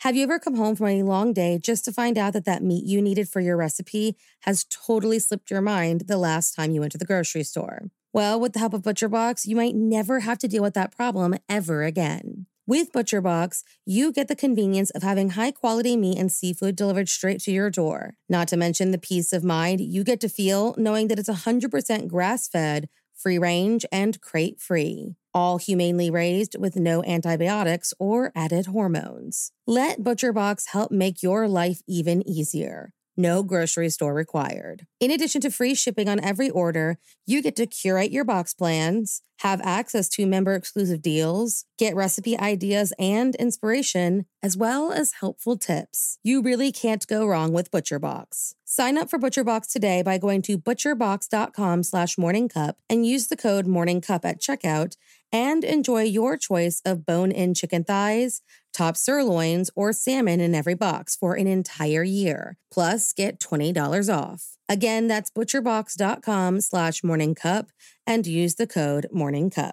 Have you ever come home from a long day just to find out that that meat you needed for your recipe has totally slipped your mind the last time you went to the grocery store? Well, with the help of ButcherBox, you might never have to deal with that problem ever again. With ButcherBox, you get the convenience of having high quality meat and seafood delivered straight to your door. Not to mention the peace of mind you get to feel knowing that it's 100% grass fed, free range, and crate free all humanely raised with no antibiotics or added hormones. Let ButcherBox help make your life even easier. No grocery store required. In addition to free shipping on every order, you get to curate your box plans, have access to member exclusive deals, get recipe ideas and inspiration, as well as helpful tips. You really can't go wrong with ButcherBox. Sign up for ButcherBox today by going to butcherbox.com slash morningcup and use the code morningcup at checkout and enjoy your choice of bone-in chicken thighs, top sirloins, or salmon in every box for an entire year. Plus, get $20 off. Again, that's butcherbox.com slash morningcup and use the code morningcup.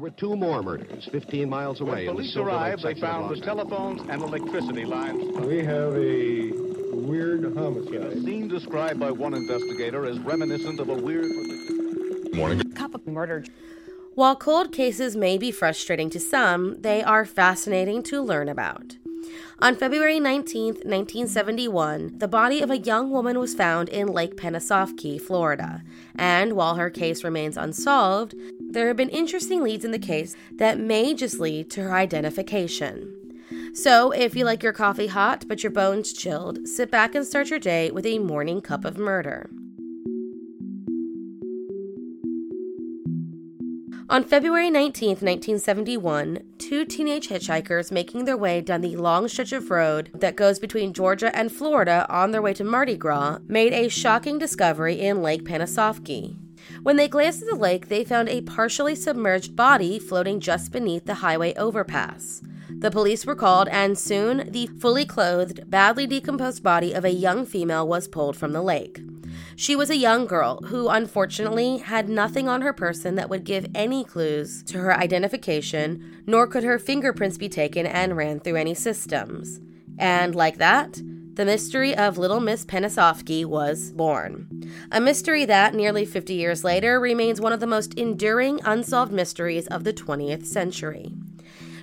There were two more murders 15 miles away. When police arrived, they found the telephones and electricity lines. We have a weird homicide. A scene described by one investigator as reminiscent of a weird. Morning. Couple murder. While cold cases may be frustrating to some, they are fascinating to learn about. On February 19, 1971, the body of a young woman was found in Lake Panasoffkee, Florida. And while her case remains unsolved, there have been interesting leads in the case that may just lead to her identification. So, if you like your coffee hot but your bones chilled, sit back and start your day with a morning cup of murder. On February 19, 1971, two teenage hitchhikers making their way down the long stretch of road that goes between Georgia and Florida on their way to Mardi Gras made a shocking discovery in Lake Panasoffkee. When they glanced at the lake, they found a partially submerged body floating just beneath the highway overpass. The police were called, and soon the fully clothed, badly decomposed body of a young female was pulled from the lake. She was a young girl who unfortunately had nothing on her person that would give any clues to her identification, nor could her fingerprints be taken and ran through any systems. And like that, the mystery of Little Miss Panasoffkee was born. A mystery that, nearly 50 years later, remains one of the most enduring unsolved mysteries of the 20th century.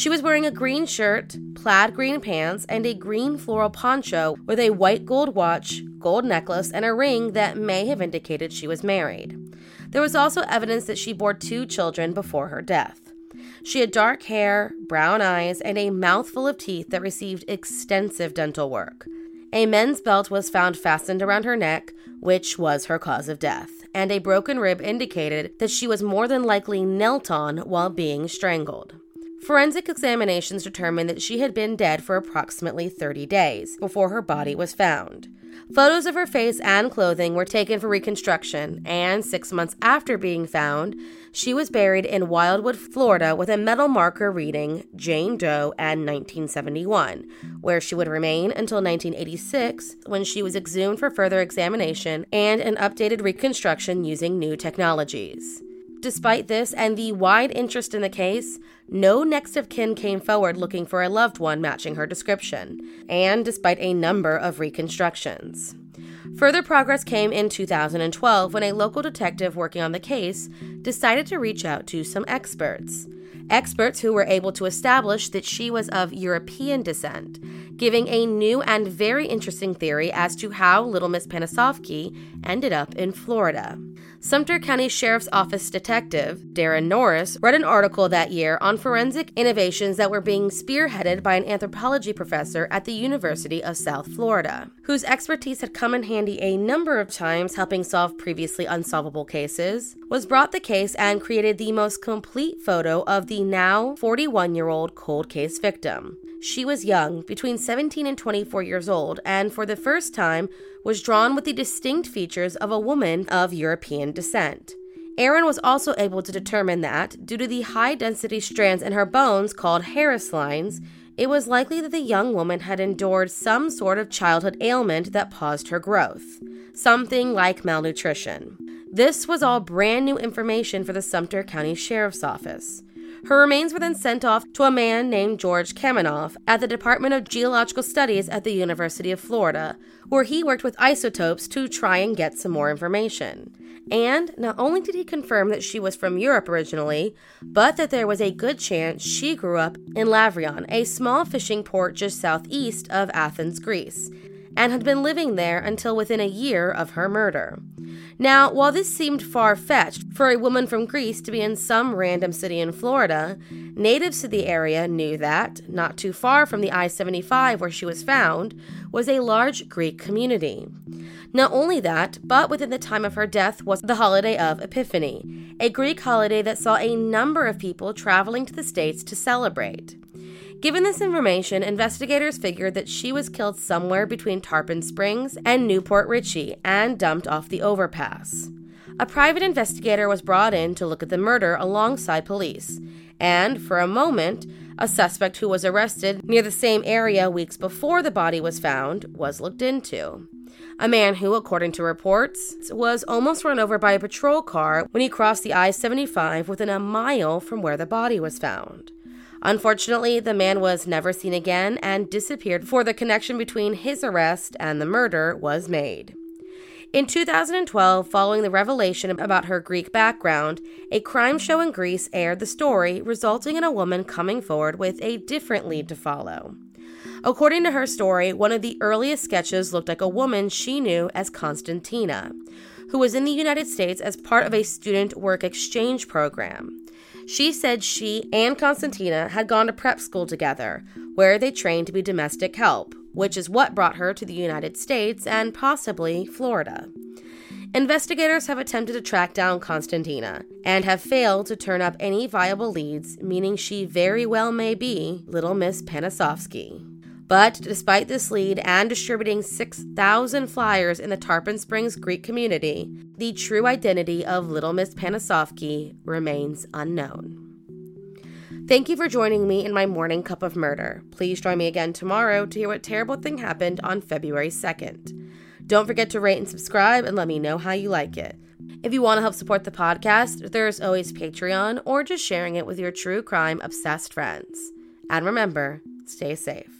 She was wearing a green shirt, plaid green pants, and a green floral poncho with a white gold watch, gold necklace, and a ring that may have indicated she was married. There was also evidence that she bore two children before her death. She had dark hair, brown eyes, and a mouthful of teeth that received extensive dental work. A men's belt was found fastened around her neck, which was her cause of death, and a broken rib indicated that she was more than likely knelt on while being strangled. Forensic examinations determined that she had been dead for approximately 30 days before her body was found. Photos of her face and clothing were taken for reconstruction, and six months after being found, she was buried in Wildwood, Florida, with a metal marker reading Jane Doe and 1971, where she would remain until 1986 when she was exhumed for further examination and an updated reconstruction using new technologies. Despite this and the wide interest in the case, no next of kin came forward looking for a loved one matching her description, and despite a number of reconstructions. Further progress came in 2012 when a local detective working on the case decided to reach out to some experts. Experts who were able to establish that she was of European descent, giving a new and very interesting theory as to how Little Miss Panasoffkee ended up in Florida. Sumter County Sheriff's Office detective Darren Norris read an article that year on forensic innovations that were being spearheaded by an anthropology professor at the University of South Florida, whose expertise had come in handy a number of times helping solve previously unsolvable cases, was brought the case and created the most complete photo of the now 41 year old cold case victim. She was young, between 17 and 24 years old, and for the first time was drawn with the distinct features of a woman of European descent. Erin was also able to determine that, due to the high density strands in her bones called Harris lines, it was likely that the young woman had endured some sort of childhood ailment that paused her growth, something like malnutrition. This was all brand new information for the Sumter County Sheriff's Office. Her remains were then sent off to a man named George Kamenov at the Department of Geological Studies at the University of Florida, where he worked with isotopes to try and get some more information. And not only did he confirm that she was from Europe originally, but that there was a good chance she grew up in Lavrion, a small fishing port just southeast of Athens, Greece, and had been living there until within a year of her murder. Now, while this seemed far fetched for a woman from Greece to be in some random city in Florida, natives to the area knew that, not too far from the I 75 where she was found, was a large Greek community. Not only that, but within the time of her death was the holiday of Epiphany, a Greek holiday that saw a number of people traveling to the States to celebrate. Given this information, investigators figured that she was killed somewhere between Tarpon Springs and New Port Richey and dumped off the overpass. A private investigator was brought in to look at the murder alongside police, and for a moment, a suspect who was arrested near the same area weeks before the body was found was looked into. A man who, according to reports, was almost run over by a patrol car when he crossed the I 75 within a mile from where the body was found. Unfortunately, the man was never seen again and disappeared before the connection between his arrest and the murder was made. In 2012, following the revelation about her Greek background, a crime show in Greece aired the story, resulting in a woman coming forward with a different lead to follow. According to her story, one of the earliest sketches looked like a woman she knew as Constantina, who was in the United States as part of a student work exchange program. She said she and Constantina had gone to prep school together, where they trained to be domestic help, which is what brought her to the United States and possibly Florida. Investigators have attempted to track down Constantina and have failed to turn up any viable leads, meaning she very well may be Little Miss Panasoffkee. But despite this lead and distributing 6,000 flyers in the Tarpon Springs Greek community, the true identity of Little Miss Panasoffkee remains unknown. Thank you for joining me in my morning cup of murder. Please join me again tomorrow to hear what terrible thing happened on February 2nd. Don't forget to rate and subscribe and let me know how you like it. If you want to help support the podcast, there's always Patreon or just sharing it with your true crime obsessed friends. And remember, stay safe.